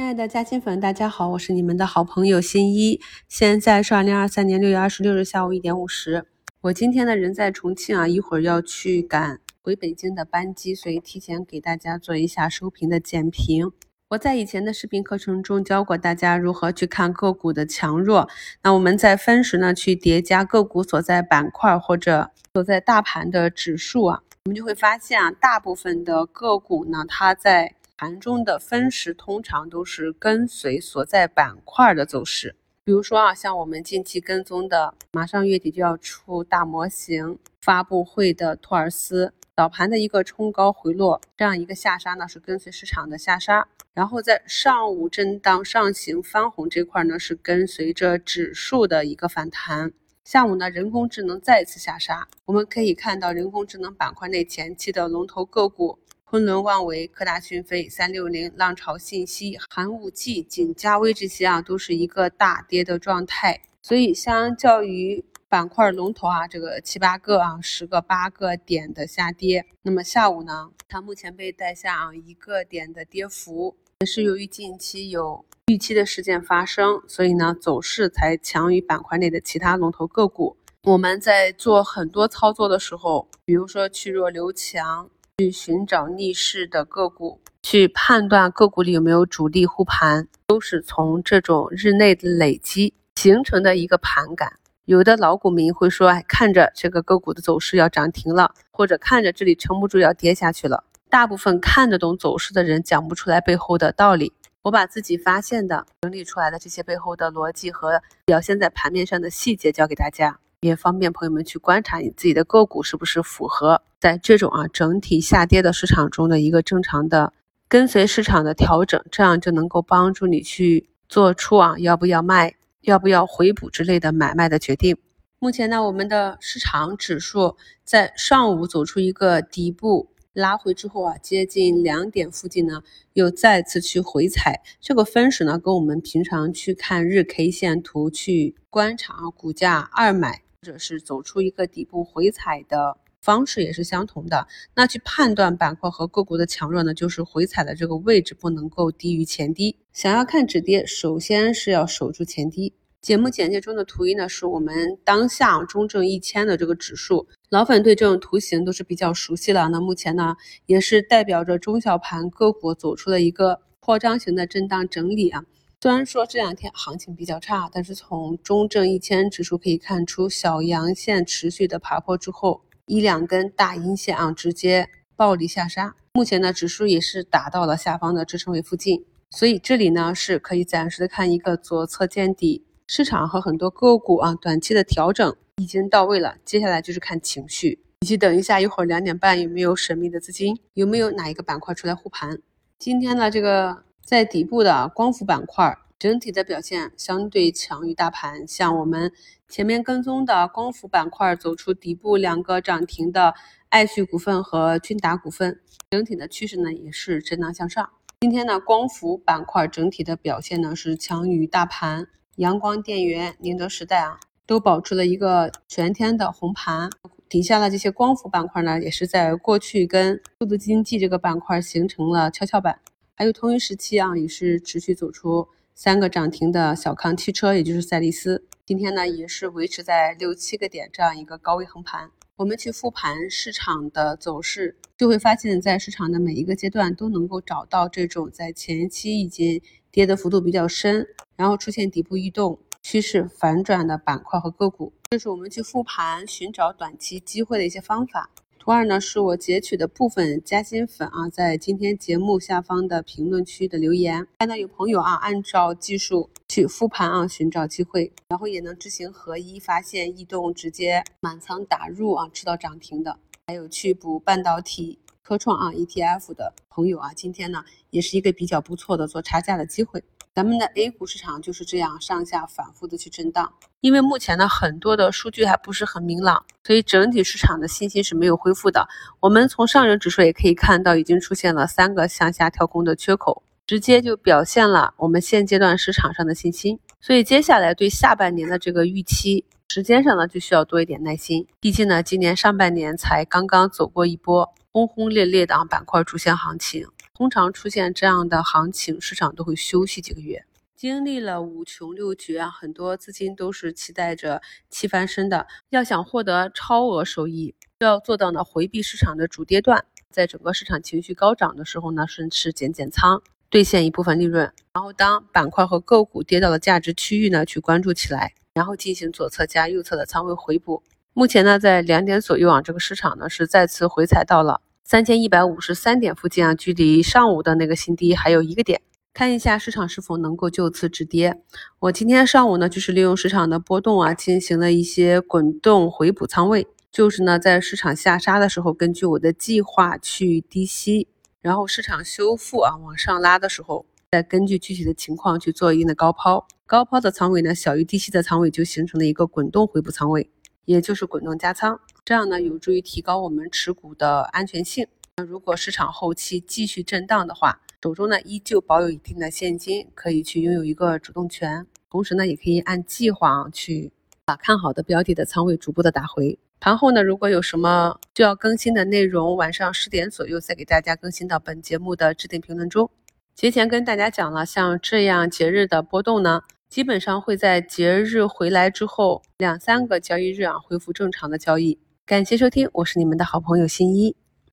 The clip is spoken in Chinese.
亲爱的嘉兴粉，大家好，我是你们的好朋友新一。现在是二零二三年六月二十六日下午一点五十。我今天呢人在重庆啊，一会儿要去赶回北京的班机，所以提前给大家做一下收评的简评。我在以前的视频课程中教过大家如何去看个股的强弱。那我们在分时呢去叠加个股所在板块或者所在大盘的指数啊，我们就会发现啊，大部分的个股呢，它在盘中的分时通常都是跟随所在板块的走势，比如说啊，像我们近期跟踪的，马上月底就要出大模型发布会的托尔斯，早盘的一个冲高回落，这样一个下杀呢，是跟随市场的下杀，然后在上午震荡上行翻红这块呢，是跟随着指数的一个反弹，下午呢，人工智能再次下杀，我们可以看到人工智能板块内前期的龙头个股。昆仑万维、科大讯飞、三六零、浪潮信息、寒武纪、景嘉微这些啊，都是一个大跌的状态。所以，相较于板块龙头啊，这个七八个啊、十个八个点的下跌，那么下午呢，它目前被带下啊一个点的跌幅，也是由于近期有预期的事件发生，所以呢，走势才强于板块内的其他龙头个股。我们在做很多操作的时候，比如说去弱留强。去寻找逆势的个股，去判断个股里有没有主力护盘，都是从这种日内的累积形成的一个盘感。有的老股民会说，哎，看着这个个股的走势要涨停了，或者看着这里撑不住要跌下去了。大部分看得懂走势的人讲不出来背后的道理。我把自己发现的、整理出来的这些背后的逻辑和表现在盘面上的细节教给大家。也方便朋友们去观察你自己的个股是不是符合在这种啊整体下跌的市场中的一个正常的跟随市场的调整，这样就能够帮助你去做出啊要不要卖、要不要回补之类的买卖的决定。目前呢，我们的市场指数在上午走出一个底部。拉回之后啊，接近两点附近呢，又再次去回踩。这个分时呢，跟我们平常去看日 K 线图去观察啊股价二买，或者是走出一个底部回踩的方式也是相同的。那去判断板块和个股的强弱呢，就是回踩的这个位置不能够低于前低。想要看止跌，首先是要守住前低。节目简介中的图一呢，是我们当下中证一千的这个指数。老粉对这种图形都是比较熟悉了。那目前呢，也是代表着中小盘个股走出了一个扩张型的震荡整理啊。虽然说这两天行情比较差，但是从中证一千指数可以看出，小阳线持续的爬坡之后，一两根大阴线啊，直接暴力下杀。目前呢，指数也是达到了下方的支撑位附近，所以这里呢是可以暂时的看一个左侧见底。市场和很多个股啊，短期的调整。已经到位了，接下来就是看情绪，以及等一下一会儿两点半有没有神秘的资金，有没有哪一个板块出来护盘。今天呢，这个在底部的光伏板块整体的表现相对强于大盘，像我们前面跟踪的光伏板块走出底部两个涨停的爱旭股份和君达股份，整体的趋势呢也是震荡向上。今天呢，光伏板块整体的表现呢是强于大盘，阳光电源、宁德时代啊。都保持了一个全天的红盘，底下的这些光伏板块呢，也是在过去跟数字经济这个板块形成了跷跷板。还有同一时期啊，也是持续走出三个涨停的小康汽车，也就是赛力斯，今天呢也是维持在六七个点这样一个高位横盘。我们去复盘市场的走势，就会发现，在市场的每一个阶段都能够找到这种在前期已经跌的幅度比较深，然后出现底部异动。趋势反转的板块和个股，这是我们去复盘寻找短期机会的一些方法。图二呢，是我截取的部分加新粉啊，在今天节目下方的评论区的留言，看到有朋友啊，按照技术去复盘啊，寻找机会，然后也能知行合一，发现异动直接满仓打入啊，吃到涨停的，还有去补半导体科创啊 ETF 的朋友啊，今天呢，也是一个比较不错的做差价的机会。咱们的 A 股市场就是这样上下反复的去震荡，因为目前呢很多的数据还不是很明朗，所以整体市场的信心是没有恢复的。我们从上证指数也可以看到，已经出现了三个向下跳空的缺口，直接就表现了我们现阶段市场上的信心。所以接下来对下半年的这个预期，时间上呢就需要多一点耐心，毕竟呢今年上半年才刚刚走过一波轰轰烈烈的板块主线行情。通常出现这样的行情，市场都会休息几个月。经历了五穷六绝啊，很多资金都是期待着七翻身的。要想获得超额收益，就要做到呢回避市场的主跌段，在整个市场情绪高涨的时候呢，顺势减减仓，兑现一部分利润。然后当板块和个股跌到了价值区域呢，去关注起来，然后进行左侧加右侧的仓位回补。目前呢，在两点左右啊，这个市场呢是再次回踩到了三千一百五十三点附近啊，距离上午的那个新低还有一个点。看一下市场是否能够就此止跌。我今天上午呢，就是利用市场的波动啊，进行了一些滚动回补仓位，就是呢，在市场下杀的时候，根据我的计划去低吸，然后市场修复啊往上拉的时候，再根据具体的情况去做一定的高抛。高抛的仓位呢，小于低吸的仓位就形成了一个滚动回补仓位，也就是滚动加仓，这样呢，有助于提高我们持股的安全性。那如果市场后期继续震荡的话，手中呢依旧保有一定的现金，可以去拥有一个主动权，同时呢也可以按计划去把看好的标的的仓位逐步的打回。盘后呢如果有什么需要更新的内容，晚上十点左右再给大家更新到本节目的置顶评论中。节前跟大家讲了，像这样节日的波动呢，基本上会在节日回来之后两三个交易日啊恢复正常的交易。感谢收听，我是你们的好朋友新一。